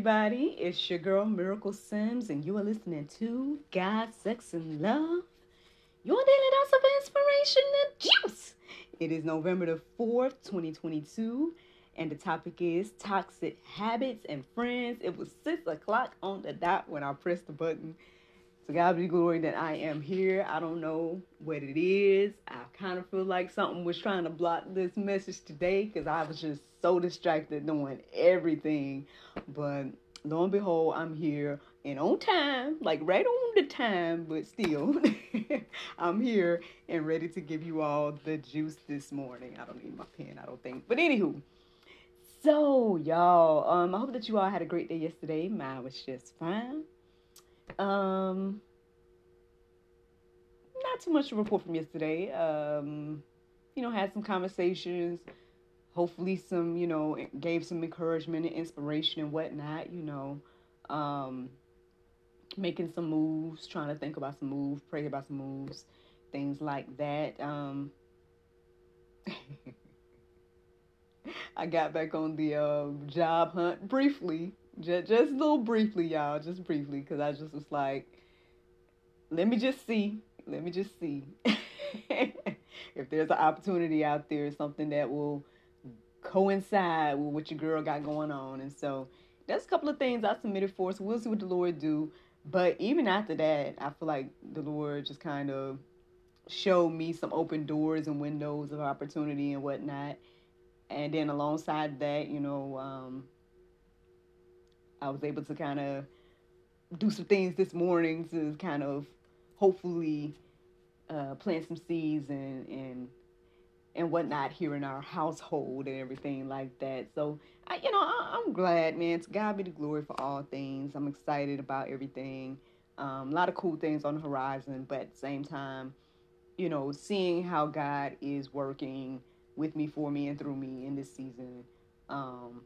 Everybody. It's your girl Miracle Sims, and you are listening to God, Sex, and Love, your daily dose of inspiration and juice. It is November the 4th, 2022, and the topic is toxic habits and friends. It was 6 o'clock on the dot when I pressed the button. So, God be glory that I am here. I don't know what it is. I kind of feel like something was trying to block this message today because I was just so distracted doing everything. But lo and behold, I'm here and on time, like right on the time, but still, I'm here and ready to give you all the juice this morning. I don't need my pen, I don't think. But anywho, so y'all, um, I hope that you all had a great day yesterday. Mine was just fine. Um, not too much to report from yesterday. Um, you know, had some conversations. Hopefully, some you know gave some encouragement and inspiration and whatnot. You know, um, making some moves, trying to think about some moves, pray about some moves, things like that. Um, I got back on the uh, job hunt briefly, just, just a little briefly, y'all, just briefly, because I just was like, let me just see, let me just see if there's an opportunity out there, something that will coincide with what your girl got going on. And so that's a couple of things I submitted for. So we'll see what the Lord do. But even after that, I feel like the Lord just kind of showed me some open doors and windows of opportunity and whatnot. And then alongside that, you know, um, I was able to kind of do some things this morning to kind of hopefully uh, plant some seeds and and and whatnot here in our household and everything like that. So I, you know, I, am glad, man. To God be the glory for all things. I'm excited about everything. Um, a lot of cool things on the horizon, but at the same time, you know, seeing how God is working with me, for me, and through me in this season. Um,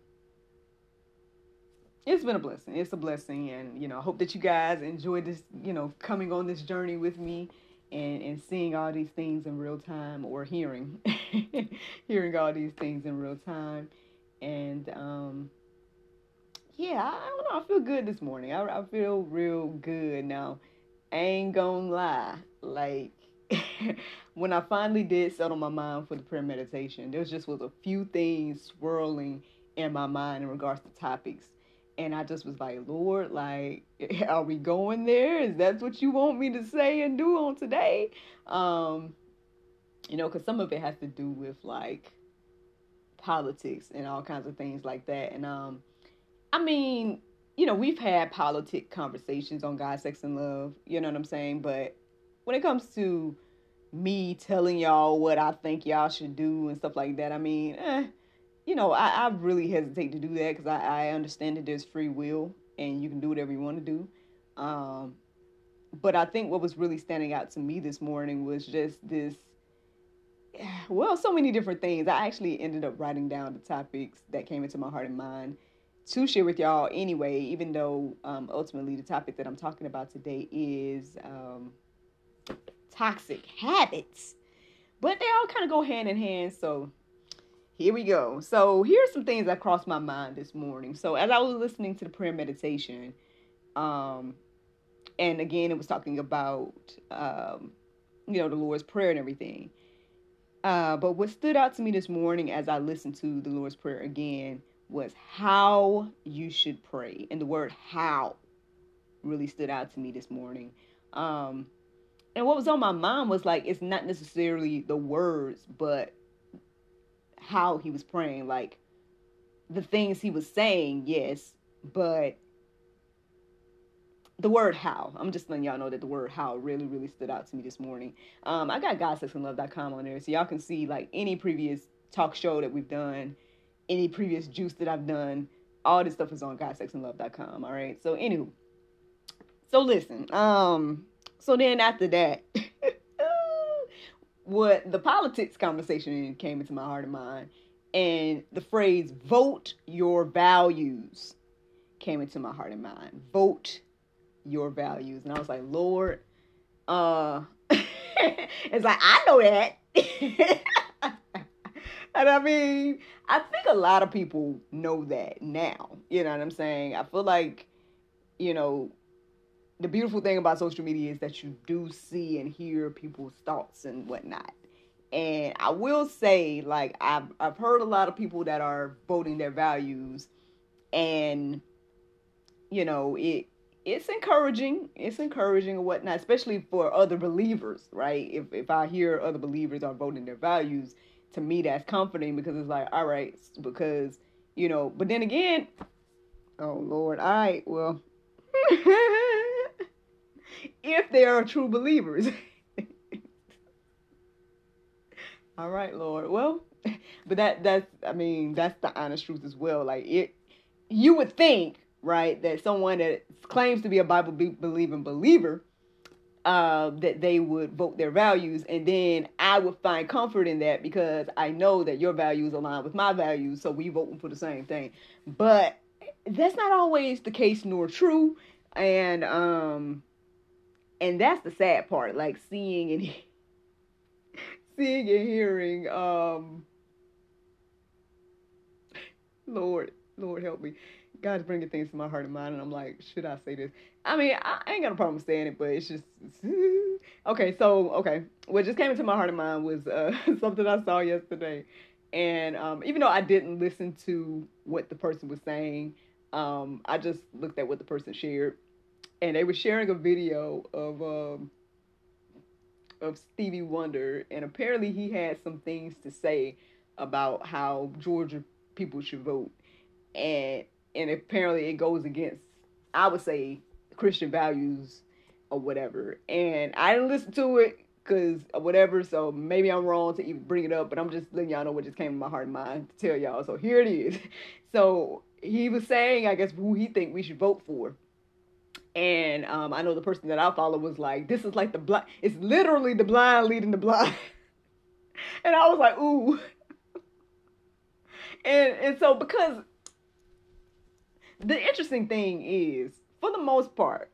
it's been a blessing. It's a blessing, and you know, I hope that you guys enjoyed this. You know, coming on this journey with me, and and seeing all these things in real time, or hearing, hearing all these things in real time, and um, yeah, I, I don't know. I feel good this morning. I I feel real good now. I ain't gonna lie, like. when I finally did settle my mind for the prayer meditation, there was just was a few things swirling in my mind in regards to topics and I just was like, Lord, like, are we going there? Is that what you want me to say and do on today? Um, you know, because some of it has to do with like politics and all kinds of things like that. And um, I mean, you know, we've had politic conversations on God, sex, and love. You know what I'm saying? But when it comes to me telling y'all what I think y'all should do and stuff like that, I mean, eh, you know, I, I really hesitate to do that because I, I understand that there's free will and you can do whatever you want to do. Um, but I think what was really standing out to me this morning was just this. Well, so many different things. I actually ended up writing down the topics that came into my heart and mind to share with y'all anyway, even though um, ultimately the topic that I'm talking about today is um, toxic habits. But they all kind of go hand in hand. So here we go. So here's some things that crossed my mind this morning. So as I was listening to the prayer meditation, um, and again it was talking about um, you know the Lord's prayer and everything. Uh, but what stood out to me this morning as I listened to the Lord's prayer again was how you should pray, and the word "how" really stood out to me this morning. Um, and what was on my mind was like it's not necessarily the words, but how he was praying, like the things he was saying, yes, but the word how. I'm just letting y'all know that the word how really, really stood out to me this morning. Um, I got godsexandlove.com on there, so y'all can see like any previous talk show that we've done, any previous juice that I've done. All this stuff is on godsexandlove.com. All right. So anywho, so listen. Um. So then after that, what the politics conversation came into my heart and mind, and the phrase "vote your values" came into my heart and mind. Vote your values. And I was like, Lord, uh, it's like, I know that. and I mean, I think a lot of people know that now. You know what I'm saying? I feel like, you know, the beautiful thing about social media is that you do see and hear people's thoughts and whatnot. And I will say, like, I've I've heard a lot of people that are voting their values, and you know, it it's encouraging. It's encouraging and whatnot, especially for other believers, right? If if I hear other believers are voting their values, to me that's comforting because it's like, all right, because you know. But then again, oh Lord, all right, well, if they are true believers, all right, Lord. Well, but that that's I mean that's the honest truth as well. Like it, you would think right? That someone that claims to be a Bible believing believer, uh, that they would vote their values, and then I would find comfort in that because I know that your values align with my values, so we voting for the same thing. But that's not always the case nor true, and um, and that's the sad part, like seeing and seeing and hearing um. Lord, Lord help me God's bringing things to my heart and mind, and I'm like, should I say this? I mean, I, ain't got a problem saying it, but it's just okay. So, okay, what just came into my heart and mind was uh, something I saw yesterday, and um, even though I didn't listen to what the person was saying, um, I just looked at what the person shared, and they were sharing a video of um, of Stevie Wonder, and apparently he had some things to say about how Georgia people should vote, and and apparently it goes against I would say Christian values or whatever. And I didn't listen to it because whatever. So maybe I'm wrong to even bring it up, but I'm just letting y'all know what just came in my heart and mind to tell y'all. So here it is. So he was saying, I guess, who he think we should vote for. And um, I know the person that I follow was like, this is like the blind, it's literally the blind leading the blind. and I was like, ooh. and and so because the interesting thing is, for the most part,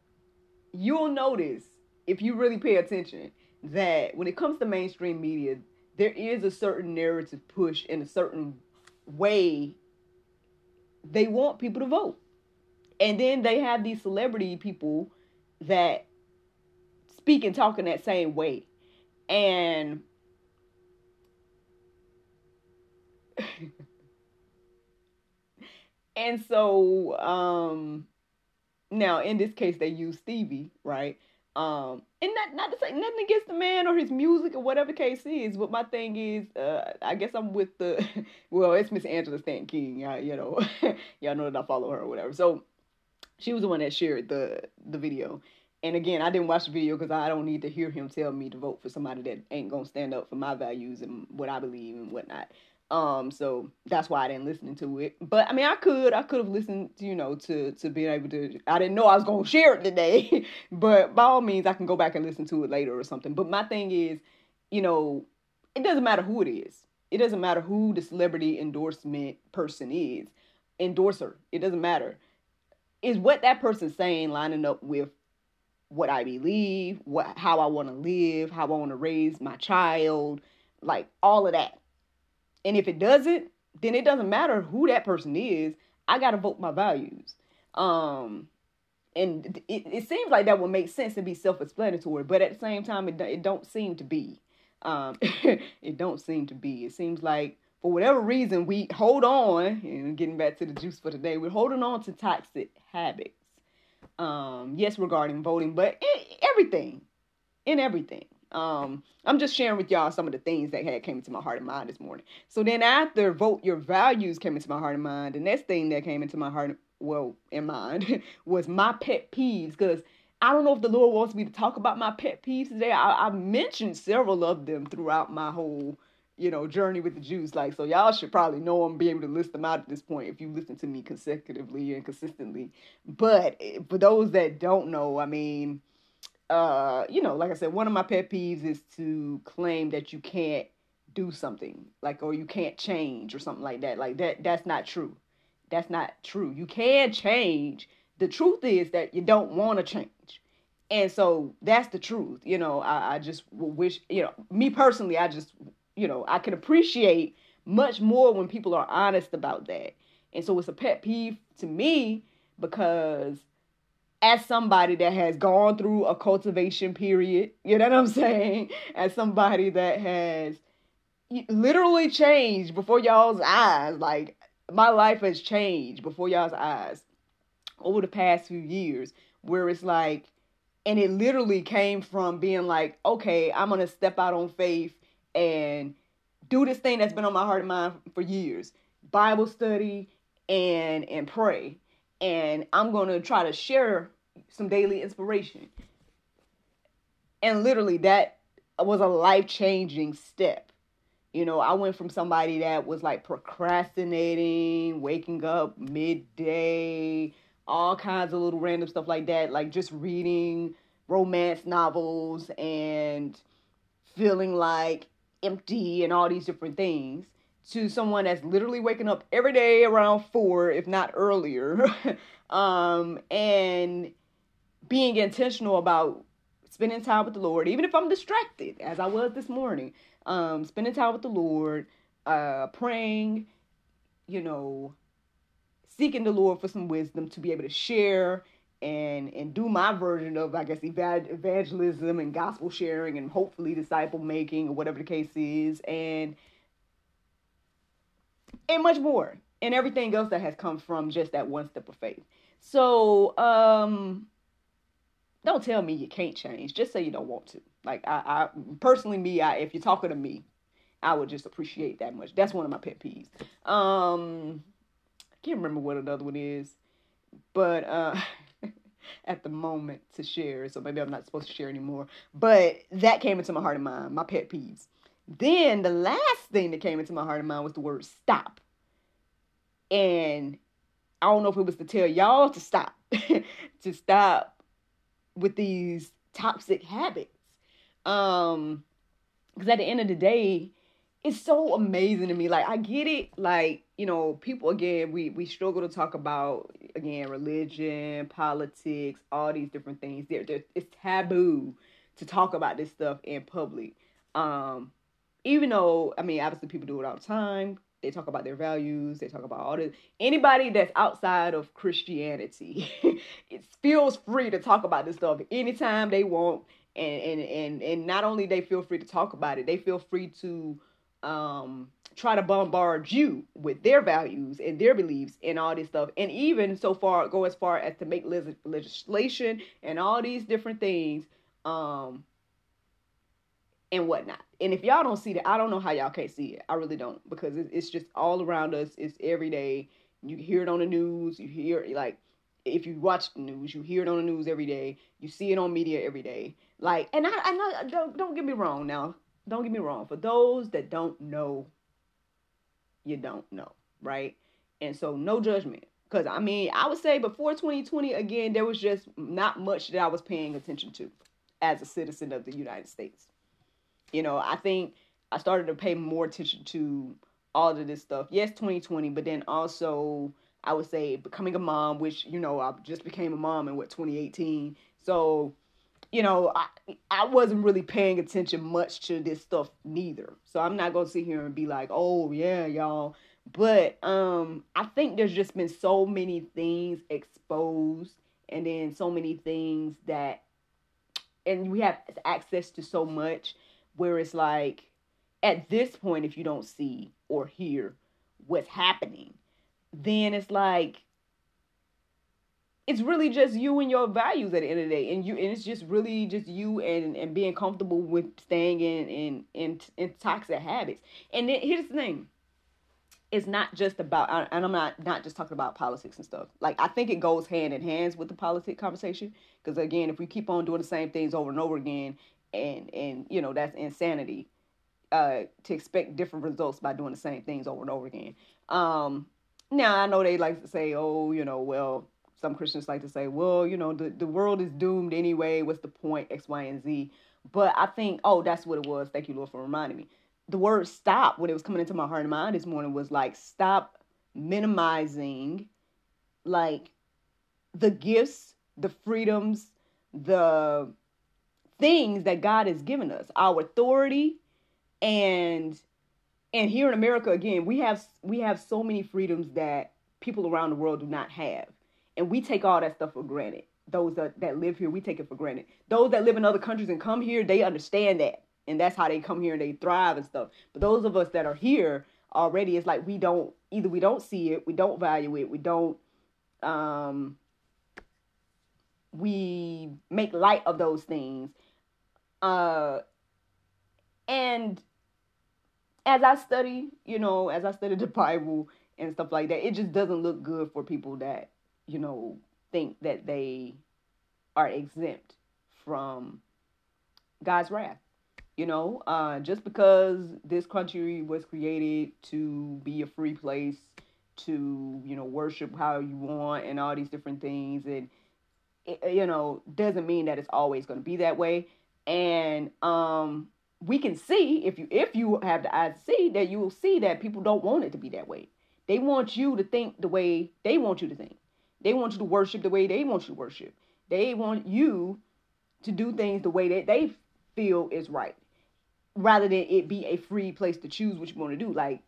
you'll notice if you really pay attention that when it comes to mainstream media, there is a certain narrative push in a certain way they want people to vote. And then they have these celebrity people that speak and talk in that same way. And And so, um, now in this case, they use Stevie, right? Um, and not not to say nothing against the man or his music or whatever case is, but my thing is, uh, I guess I'm with the, well, it's Miss Angela Stanton King, I, you know, y'all know that I follow her or whatever. So she was the one that shared the the video, and again, I didn't watch the video because I don't need to hear him tell me to vote for somebody that ain't gonna stand up for my values and what I believe and whatnot. Um, so that's why I didn't listen to it. But I mean, I could, I could have listened, you know, to to being able to. I didn't know I was gonna share it today, but by all means, I can go back and listen to it later or something. But my thing is, you know, it doesn't matter who it is. It doesn't matter who the celebrity endorsement person is, endorser. It doesn't matter. Is what that person's saying lining up with what I believe, what how I want to live, how I want to raise my child, like all of that and if it doesn't, then it doesn't matter who that person is. I got to vote my values. Um, and it, it seems like that would make sense and be self-explanatory, but at the same time, it, it don't seem to be. Um, it don't seem to be. It seems like for whatever reason, we hold on, and getting back to the juice for today, we're holding on to toxic habits. Um, yes, regarding voting, but in everything, in everything. Um, I'm just sharing with y'all some of the things that had came into my heart and mind this morning. So then after vote your values came into my heart and mind, the next thing that came into my heart well, in mind, was my pet peeves because I don't know if the Lord wants me to talk about my pet peeves today. I, I mentioned several of them throughout my whole, you know, journey with the juice. Like, so y'all should probably know them, be able to list them out at this point if you listen to me consecutively and consistently. But eh, for those that don't know, I mean, uh, you know, like I said, one of my pet peeves is to claim that you can't do something, like, or you can't change or something like that. Like that, that's not true. That's not true. You can change the truth is that you don't want to change. And so that's the truth. You know, I, I just wish, you know, me personally, I just, you know, I can appreciate much more when people are honest about that. And so it's a pet peeve to me because as somebody that has gone through a cultivation period, you know what I'm saying? As somebody that has literally changed before y'all's eyes, like my life has changed before y'all's eyes over the past few years where it's like and it literally came from being like okay i'm gonna step out on faith and do this thing that's been on my heart and mind for years bible study and and pray and i'm gonna try to share some daily inspiration. And literally that was a life-changing step. You know i went from somebody that was like procrastinating waking up midday all kinds of little random stuff like that, like just reading romance novels and feeling like empty and all these different things to someone that's literally waking up every day around four, if not earlier, um, and being intentional about spending time with the Lord, even if I'm distracted, as I was this morning, um, spending time with the Lord, uh, praying, you know, seeking the Lord for some wisdom to be able to share and and do my version of I guess evangelism and gospel sharing and hopefully disciple making or whatever the case is. And and much more and everything else that has come from just that one step of faith. So um don't tell me you can't change. Just say you don't want to. Like I, I personally me, I if you're talking to me, I would just appreciate that much. That's one of my pet peeves. Um I can't remember what another one is, but uh, at the moment to share, so maybe I'm not supposed to share anymore. But that came into my heart and mind, my pet peeves. Then the last thing that came into my heart and mind was the word stop. And I don't know if it was to tell y'all to stop, to stop with these toxic habits. Um, because at the end of the day, it's so amazing to me. Like I get it, like you know, people again, we we struggle to talk about again religion, politics, all these different things. There, it's taboo to talk about this stuff in public. Um, even though I mean, obviously people do it all the time. They talk about their values. They talk about all this. Anybody that's outside of Christianity, it feels free to talk about this stuff anytime they want. And and and and not only they feel free to talk about it, they feel free to um try to bombard you with their values and their beliefs and all this stuff and even so far go as far as to make legislation and all these different things um and whatnot and if y'all don't see that i don't know how y'all can't see it i really don't because it's just all around us it's every day you hear it on the news you hear like if you watch the news you hear it on the news every day you see it on media every day like and i i know don't, don't get me wrong now don't get me wrong. For those that don't know, you don't know, right? And so no judgment. Because I mean, I would say before 2020, again, there was just not much that I was paying attention to as a citizen of the United States. You know, I think I started to pay more attention to all of this stuff. Yes, 2020, but then also I would say becoming a mom, which, you know, I just became a mom in what 2018. So you know, I, I wasn't really paying attention much to this stuff neither. So I'm not gonna sit here and be like, oh yeah, y'all. But um, I think there's just been so many things exposed, and then so many things that, and we have access to so much where it's like, at this point, if you don't see or hear what's happening, then it's like it's really just you and your values at the end of the day. And you and it's just really just you and and being comfortable with staying in in in, in toxic habits. And then here's the thing. It's not just about and i'm not not just talking about politics and stuff. Like i think it goes hand in hand with the politic conversation. Because again if we keep on doing the same things over and over again and and you know that's insanity uh to expect different results by doing the same things over and over again. Um now i know they like to say oh you know well some christians like to say well you know the, the world is doomed anyway what's the point x y and z. But i think oh that's what it was. Thank you lord for reminding me. The word stop when it was coming into my heart and mind this morning was like stop minimizing like the gifts the freedoms the things that god has given us our authority and and here in america again we have we have so many freedoms that people around the world do not have and we take all that stuff for granted those that, that live here we take it for granted those that live in other countries and come here they understand that and that's how they come here and they thrive and stuff. But those of us that are here already, it's like we don't either we don't see it, we don't value it, we don't um we make light of those things. Uh and as I study, you know, as I study the Bible and stuff like that, it just doesn't look good for people that, you know, think that they are exempt from God's wrath. You know, uh, just because this country was created to be a free place to, you know, worship how you want and all these different things, and it, you know, doesn't mean that it's always going to be that way. And um, we can see if you if you have the eyes to see that you will see that people don't want it to be that way. They want you to think the way they want you to think. They want you to worship the way they want you to worship. They want you to do things the way that they feel is right rather than it be a free place to choose what you want to do. Like,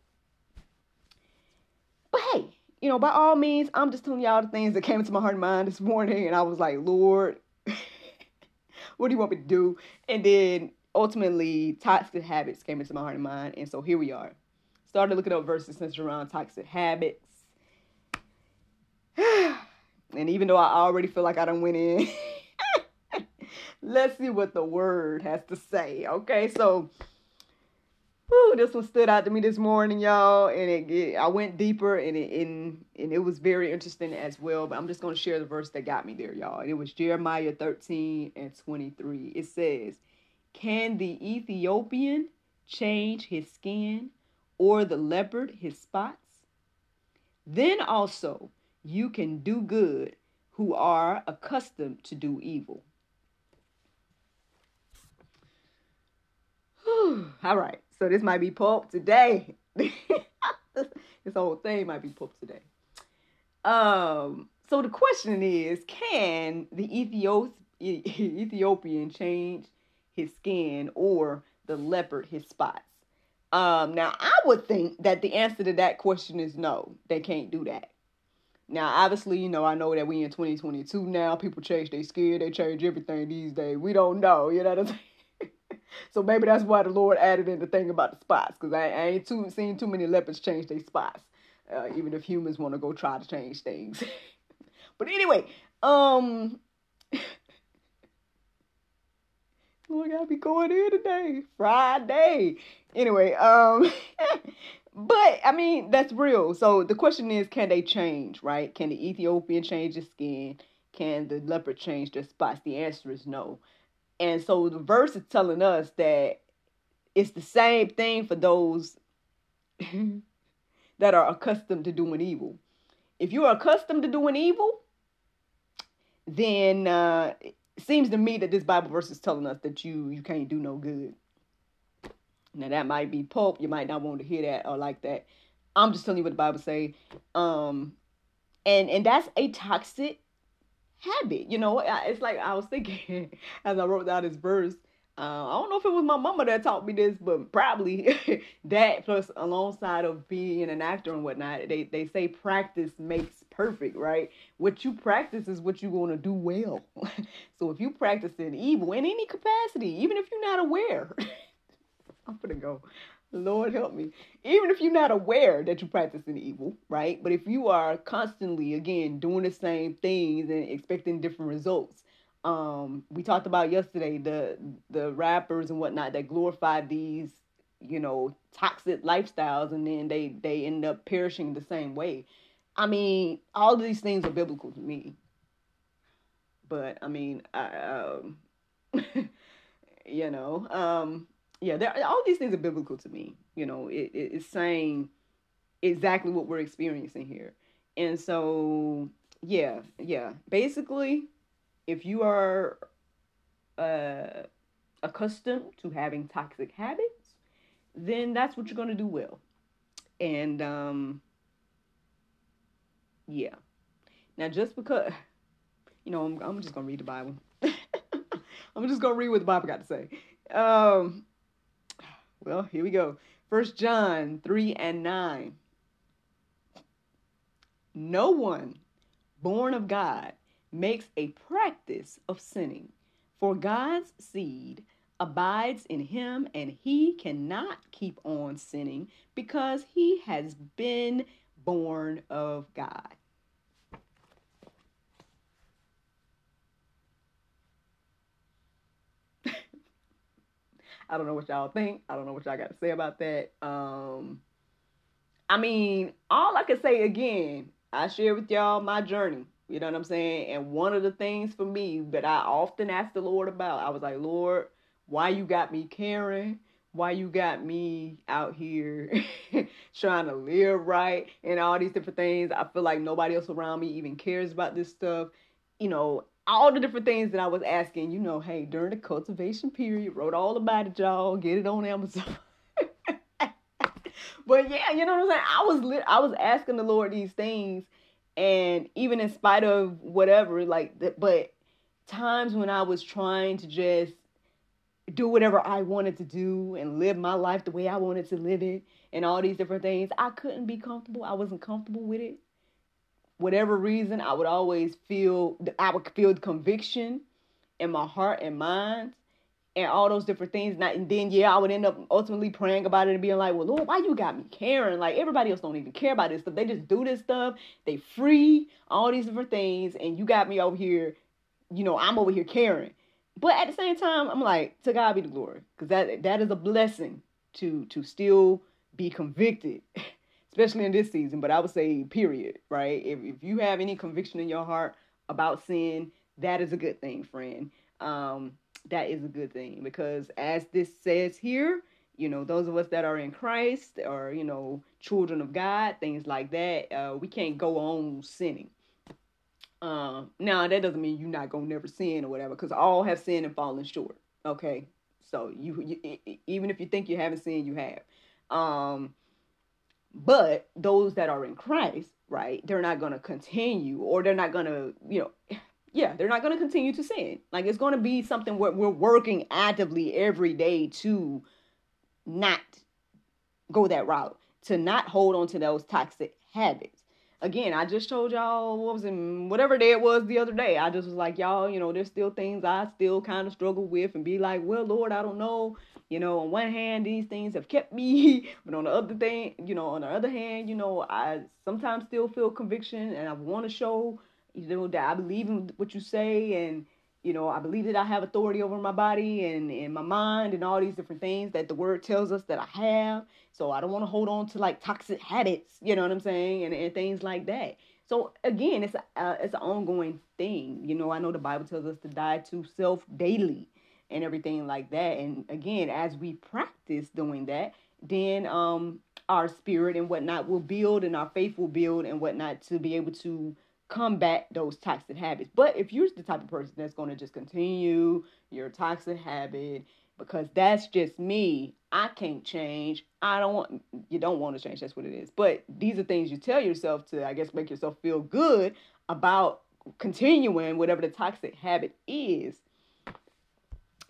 but hey, you know, by all means, I'm just telling y'all the things that came into my heart and mind this morning, and I was like, Lord, what do you want me to do? And then ultimately, toxic habits came into my heart and mind, and so here we are. Started looking up verses centered around toxic habits. and even though I already feel like I don't went in Let's see what the word has to say. Okay, so this one stood out to me this morning, y'all, and it, it I went deeper and it and, and it was very interesting as well. But I'm just gonna share the verse that got me there, y'all. And it was Jeremiah 13 and 23. It says, Can the Ethiopian change his skin or the leopard his spots? Then also you can do good who are accustomed to do evil. All right. So this might be pulp today. this whole thing might be pulp today. Um. So the question is, can the Ethiop- Ethiopian change his skin or the leopard his spots? Um, now, I would think that the answer to that question is no, they can't do that. Now, obviously, you know, I know that we in 2022 now. People change their skin, they change everything these days. We don't know, you know what I'm saying? So maybe that's why the Lord added in the thing about the spots, because I, I, ain't too seen too many leopards change their spots, uh, even if humans want to go try to change things. but anyway, um, Lord got be going in today, Friday. Anyway, um, but I mean that's real. So the question is, can they change? Right? Can the Ethiopian change his skin? Can the leopard change their spots? The answer is no. And so the verse is telling us that it's the same thing for those that are accustomed to doing evil. If you are accustomed to doing evil, then uh, it seems to me that this Bible verse is telling us that you you can't do no good. Now that might be pulp. You might not want to hear that or like that. I'm just telling you what the Bible say. Um, and and that's a toxic habit. You know, it's like I was thinking as I wrote down this verse. Uh, I don't know if it was my mama that taught me this, but probably that plus alongside of being an actor and whatnot, they, they say practice makes perfect, right? What you practice is what you're going to do well. so if you practice in evil in any capacity, even if you're not aware, I'm going to go. Lord help me. Even if you're not aware that you're practicing evil, right? But if you are constantly, again, doing the same things and expecting different results, um, we talked about yesterday the the rappers and whatnot that glorify these, you know, toxic lifestyles and then they they end up perishing the same way. I mean, all these things are biblical to me. But I mean, I, um, you know, um, yeah, all these things are biblical to me. You know, it, it, it's saying exactly what we're experiencing here. And so, yeah, yeah. Basically, if you are uh, accustomed to having toxic habits, then that's what you're going to do well. And um, yeah. Now, just because, you know, I'm, I'm just going to read the Bible. I'm just going to read what the Bible got to say. Um, well, here we go. First John 3 and 9. No one born of God makes a practice of sinning, for God's seed abides in him, and he cannot keep on sinning because he has been born of God. I don't know what y'all think. I don't know what y'all got to say about that. Um, I mean, all I can say again, I share with y'all my journey. You know what I'm saying? And one of the things for me that I often ask the Lord about, I was like, Lord, why you got me caring? Why you got me out here trying to live right and all these different things? I feel like nobody else around me even cares about this stuff. You know, all the different things that I was asking, you know, hey, during the cultivation period, wrote all about it, y'all. Get it on Amazon. but yeah, you know what I'm saying? I was li- I was asking the Lord these things, and even in spite of whatever, like, th- but times when I was trying to just do whatever I wanted to do and live my life the way I wanted to live it, and all these different things, I couldn't be comfortable. I wasn't comfortable with it whatever reason, I would always feel I would feel conviction in my heart and mind and all those different things. And, then yeah, I would end up ultimately praying about it and being like, well, Lord, why you got me caring? Like everybody else don't even care about this stuff. They just do this stuff. They free all these different things, and you got me over here. You know, I'm over here caring. But at the same time, I'm like, to God be the glory, because that that is a blessing to to still be convicted especially in this season, but I would say, period, right? If, if you have any conviction in your heart about sin, that is a good thing, friend. Um, that is a good thing because as this says here, you know, those of us that are in Christ or, you know, children of God, things like that, uh, we can't go on sinning. Uh, now, that doesn't mean you're not going to never sin or whatever because all have sinned and fallen short. Okay. So you, you, even if you think you haven't sinned, you have. Um, but those that are in Christ, right, they're not going to continue or they're not going to, you know, yeah, they're not going to continue to sin. Like it's going to be something where we're working actively every day to not go that route, to not hold on to those toxic habits. Again, I just told y'all what was in whatever day it was the other day. I just was like, y'all, you know, there's still things I still kind of struggle with and be like, well, Lord, I don't know you know, on one hand, these things have kept me, but on the other thing, you know, on the other hand, you know, I sometimes still feel conviction and I want to show, you know, that I believe in what you say and, you know, I believe that I have authority over my body and, and my mind and all these different things that the word tells us that I have. So I don't want to hold on to like toxic habits, you know what I'm saying, and, and things like that. So again, it's a, uh, it's an ongoing thing. You know, I know the Bible tells us to die to self daily and everything like that. And again, as we practice doing that, then um our spirit and whatnot will build and our faith will build and whatnot to be able to combat those toxic habits. But if you're the type of person that's going to just continue your toxic habit because that's just me, I can't change. I don't want you don't want to change. That's what it is. But these are things you tell yourself to I guess make yourself feel good about continuing whatever the toxic habit is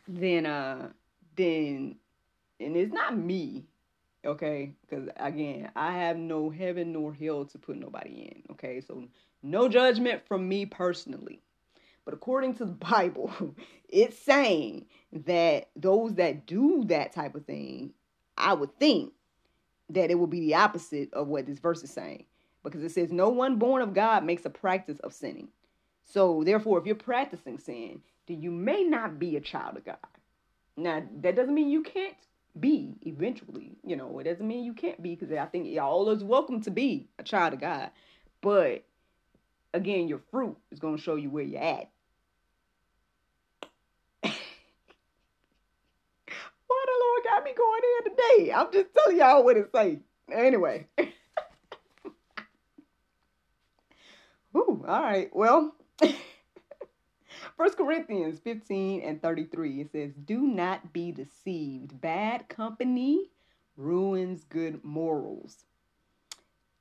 then uh then and it's not me okay because again i have no heaven nor hell to put nobody in okay so no judgment from me personally but according to the bible it's saying that those that do that type of thing i would think that it will be the opposite of what this verse is saying because it says no one born of god makes a practice of sinning so therefore if you're practicing sin then you may not be a child of God. Now, that doesn't mean you can't be eventually. You know, it doesn't mean you can't be because I think y'all is welcome to be a child of God. But again, your fruit is going to show you where you're at. Why the Lord got me going in today? I'm just telling y'all what it say. Anyway. Ooh, all right. Well, First Corinthians 15 and 33, it says, Do not be deceived. Bad company ruins good morals.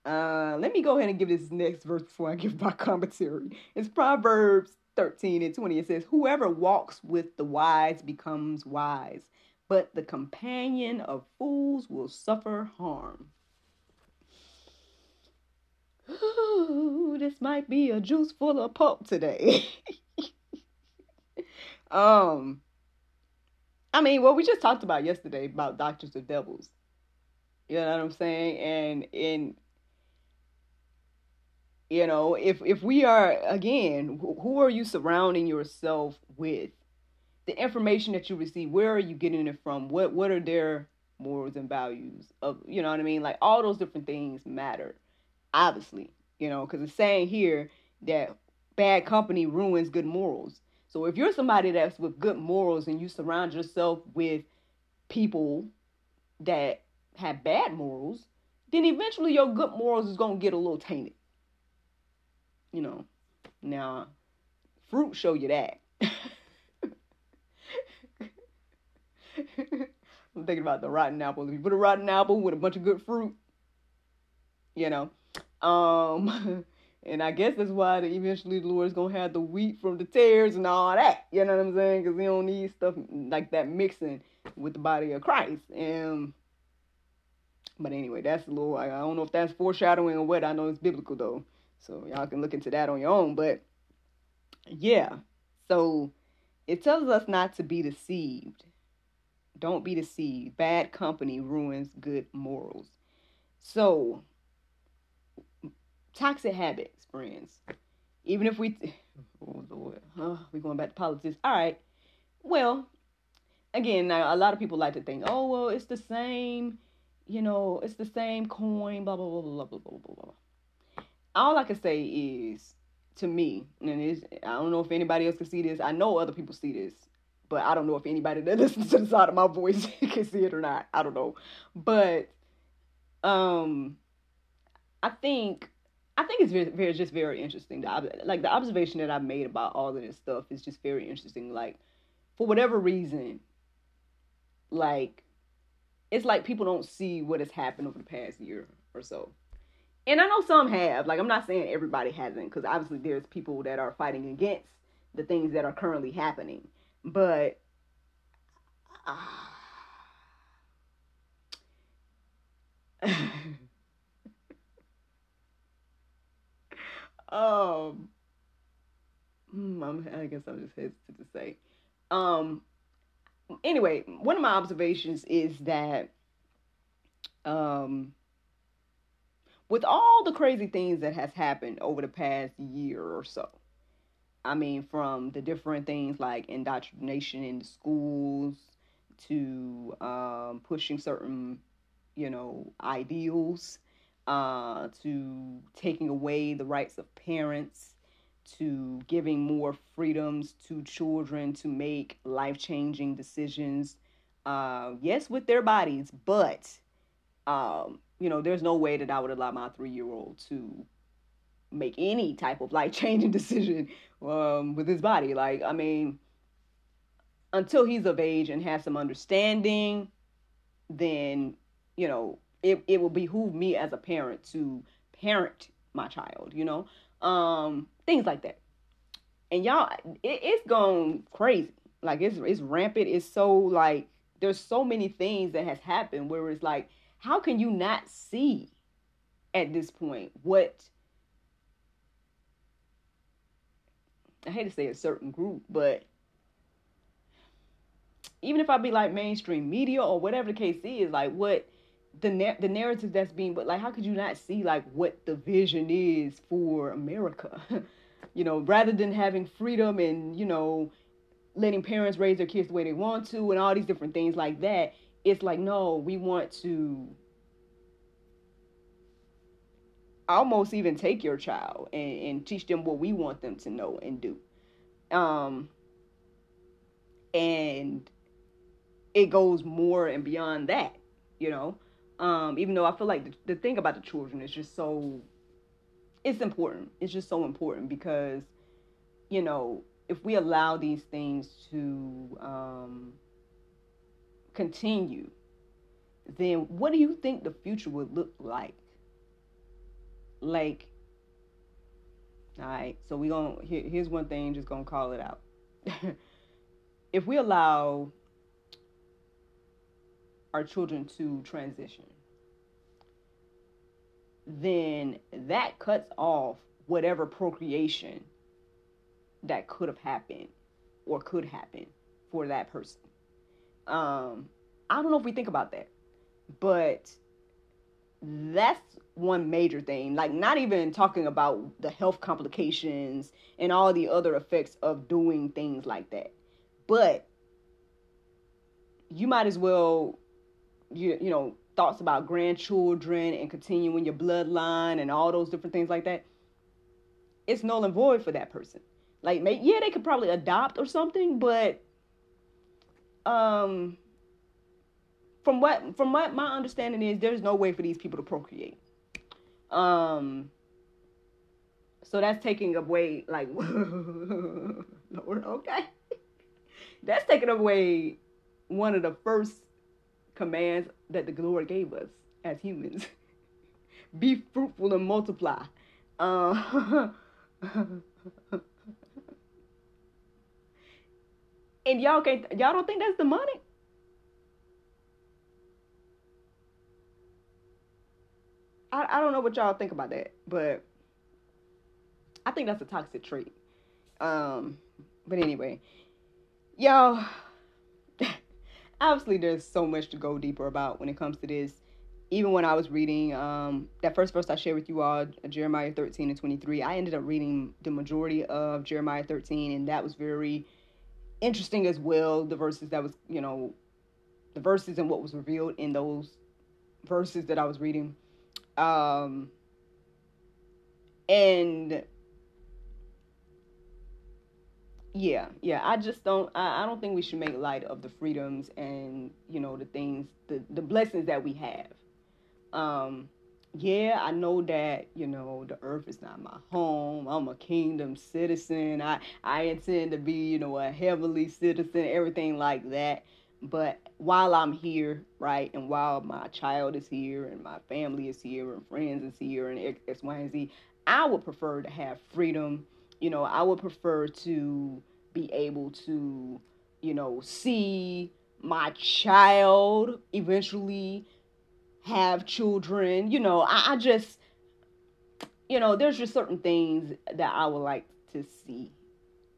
Uh, let me go ahead and give this next verse before I give my commentary. It's Proverbs 13 and 20. It says, Whoever walks with the wise becomes wise, but the companion of fools will suffer harm. Ooh, this might be a juice full of pulp today. um, I mean, what we just talked about yesterday about doctrines of devils. You know what I'm saying? And in you know, if if we are again, who are you surrounding yourself with? The information that you receive, where are you getting it from? What what are their morals and values of you know what I mean? Like all those different things matter obviously, you know, because it's saying here that bad company ruins good morals. So if you're somebody that's with good morals and you surround yourself with people that have bad morals, then eventually your good morals is gonna get a little tainted. You know. Now, fruit show you that. I'm thinking about the rotten apple. If you put a rotten apple with a bunch of good fruit, you know, um, and I guess that's why the, eventually the Lord is gonna have the wheat from the tares and all that. You know what I'm saying? Because He don't need stuff like that mixing with the body of Christ. And but anyway, that's a little. I don't know if that's foreshadowing or what. I know it's biblical though, so y'all can look into that on your own. But yeah, so it tells us not to be deceived. Don't be deceived. Bad company ruins good morals. So toxic habits, friends. Even if we, oh Lord, oh, we going back to politics. All right. Well, again, now a lot of people like to think, oh well, it's the same, you know, it's the same coin, blah blah blah blah blah blah blah blah. All I can say is, to me, and I don't know if anybody else can see this. I know other people see this, but I don't know if anybody that listens to the side of my voice can see it or not. I don't know, but um, I think I think it's very, very just very interesting. The, like the observation that I've made about all of this stuff is just very interesting. Like for whatever reason, like it's like people don't see what has happened over the past year or so. And I know some have. Like I'm not saying everybody hasn't, because obviously there's people that are fighting against the things that are currently happening. But uh, Um, hmm, I'm, I guess I'm just hesitant to say. Um, anyway, one of my observations is that, um, with all the crazy things that has happened over the past year or so, I mean, from the different things like indoctrination in the schools to um, pushing certain, you know, ideals uh, to taking away the rights of parents, to giving more freedoms to children to make life changing decisions. Uh, yes, with their bodies, but um, you know, there's no way that I would allow my three year old to make any type of life changing decision um, with his body. Like, I mean, until he's of age and has some understanding, then you know it, it will behoove me as a parent to parent my child, you know, um, things like that. And y'all, it, it's gone crazy. Like it's it's rampant. It's so like there's so many things that has happened where it's like, how can you not see at this point what I hate to say a certain group, but even if I be like mainstream media or whatever the case is, like what the na- the narrative that's being but like how could you not see like what the vision is for America? You know rather than having freedom and you know letting parents raise their kids the way they want to and all these different things like that it's like no we want to almost even take your child and, and teach them what we want them to know and do. Um and it goes more and beyond that you know? Um even though i feel like the, the thing about the children is just so it's important. It's just so important because you know if we allow these things to um continue then what do you think the future would look like? Like all right so we gonna here, here's one thing just gonna call it out. If we allow our children to transition then that cuts off whatever procreation that could have happened or could happen for that person um i don't know if we think about that but that's one major thing. Like not even talking about the health complications and all the other effects of doing things like that. But you might as well you, you know thoughts about grandchildren and continuing your bloodline and all those different things like that. It's null and void for that person. Like yeah they could probably adopt or something but um from what from what my understanding is there's no way for these people to procreate um so that's taking away like Lord, okay. That's taking away one of the first commands that the Lord gave us as humans. Be fruitful and multiply. Uh, and y'all can't y'all don't think that's the money? I, I don't know what y'all think about that, but I think that's a toxic trait. Um, but anyway, y'all, obviously there's so much to go deeper about when it comes to this. Even when I was reading um, that first verse I shared with you all, Jeremiah 13 and 23, I ended up reading the majority of Jeremiah 13, and that was very interesting as well. The verses that was, you know, the verses and what was revealed in those verses that I was reading. Um, and yeah, yeah, I just don't. I, I don't think we should make light of the freedoms and you know the things, the the blessings that we have. Um, yeah, I know that you know the earth is not my home. I'm a kingdom citizen. I I intend to be you know a heavenly citizen, everything like that. But while I'm here, right, and while my child is here, and my family is here, and friends is here, and X, Y, and Z, I would prefer to have freedom. You know, I would prefer to be able to, you know, see my child eventually have children. You know, I, I just, you know, there's just certain things that I would like to see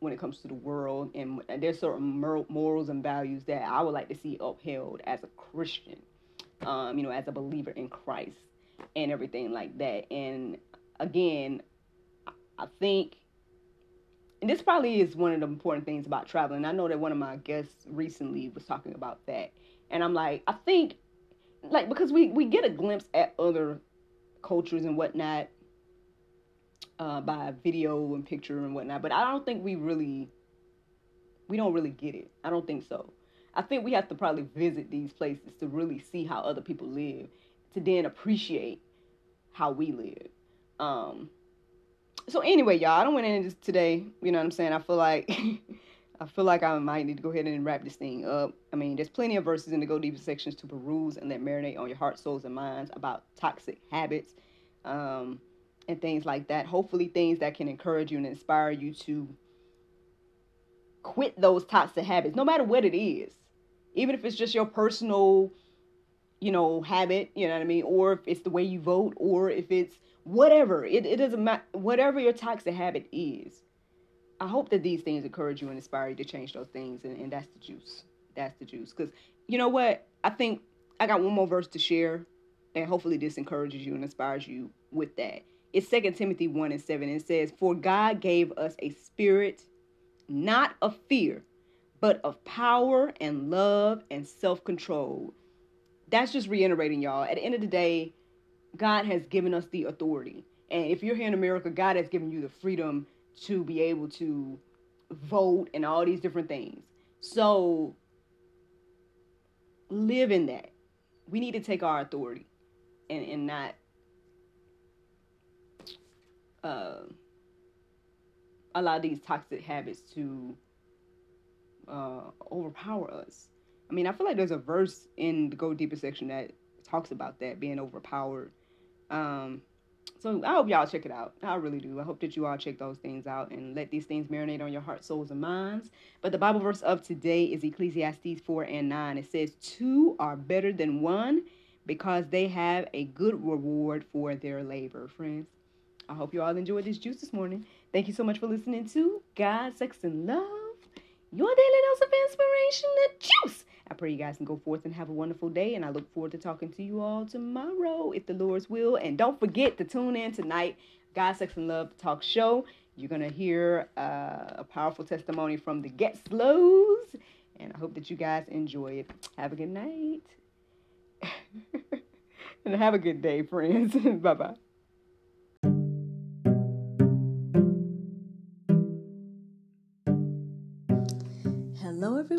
when it comes to the world and there's certain morals and values that I would like to see upheld as a Christian, um, you know, as a believer in Christ and everything like that. And again, I think, and this probably is one of the important things about traveling. I know that one of my guests recently was talking about that. And I'm like, I think, like, because we, we get a glimpse at other cultures and whatnot uh, by video and picture and whatnot. But I don't think we really, we don't really get it. I don't think so. I think we have to probably visit these places to really see how other people live, to then appreciate how we live. Um, so anyway, y'all, I don't want to end this today. You know what I'm saying? I feel like I feel like I might need to go ahead and wrap this thing up. I mean, there's plenty of verses in the Go Deeper sections to peruse and let marinate on your heart, souls, and minds about toxic habits. Um, and things like that. Hopefully, things that can encourage you and inspire you to quit those toxic habits, no matter what it is. Even if it's just your personal, you know, habit, you know what I mean? Or if it's the way you vote, or if it's whatever. It, it doesn't matter. Whatever your toxic habit is. I hope that these things encourage you and inspire you to change those things. And, and that's the juice. That's the juice. Because you know what? I think I got one more verse to share. And hopefully, this encourages you and inspires you with that. It's 2 Timothy 1 and 7. It says, For God gave us a spirit not of fear, but of power and love and self control. that's just reiterating, y'all. At the end of the day, God has given us the authority. And if you're here in America, God has given you the freedom to be able to vote and all these different things. So live in that. We need to take our authority and, and not uh, allow these toxic habits to uh, overpower us. I mean, I feel like there's a verse in the Go Deeper section that talks about that being overpowered. Um, so I hope y'all check it out. I really do. I hope that you all check those things out and let these things marinate on your heart, souls, and minds. But the Bible verse of today is Ecclesiastes 4 and 9. It says, Two are better than one because they have a good reward for their labor, friends. I hope you all enjoyed this juice this morning. Thank you so much for listening to God, Sex, and Love, your daily dose of inspiration, the juice. I pray you guys can go forth and have a wonderful day, and I look forward to talking to you all tomorrow, if the Lord's will. And don't forget to tune in tonight, God, Sex, and Love Talk Show. You're going to hear uh, a powerful testimony from the Get Slows, and I hope that you guys enjoy it. Have a good night. and have a good day, friends. bye bye.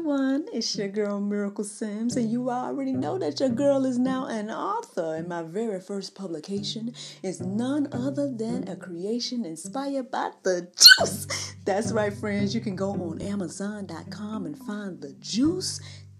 Everyone. It's your girl Miracle Sims, and you already know that your girl is now an author. And my very first publication is none other than a creation inspired by the juice. That's right, friends. You can go on Amazon.com and find the juice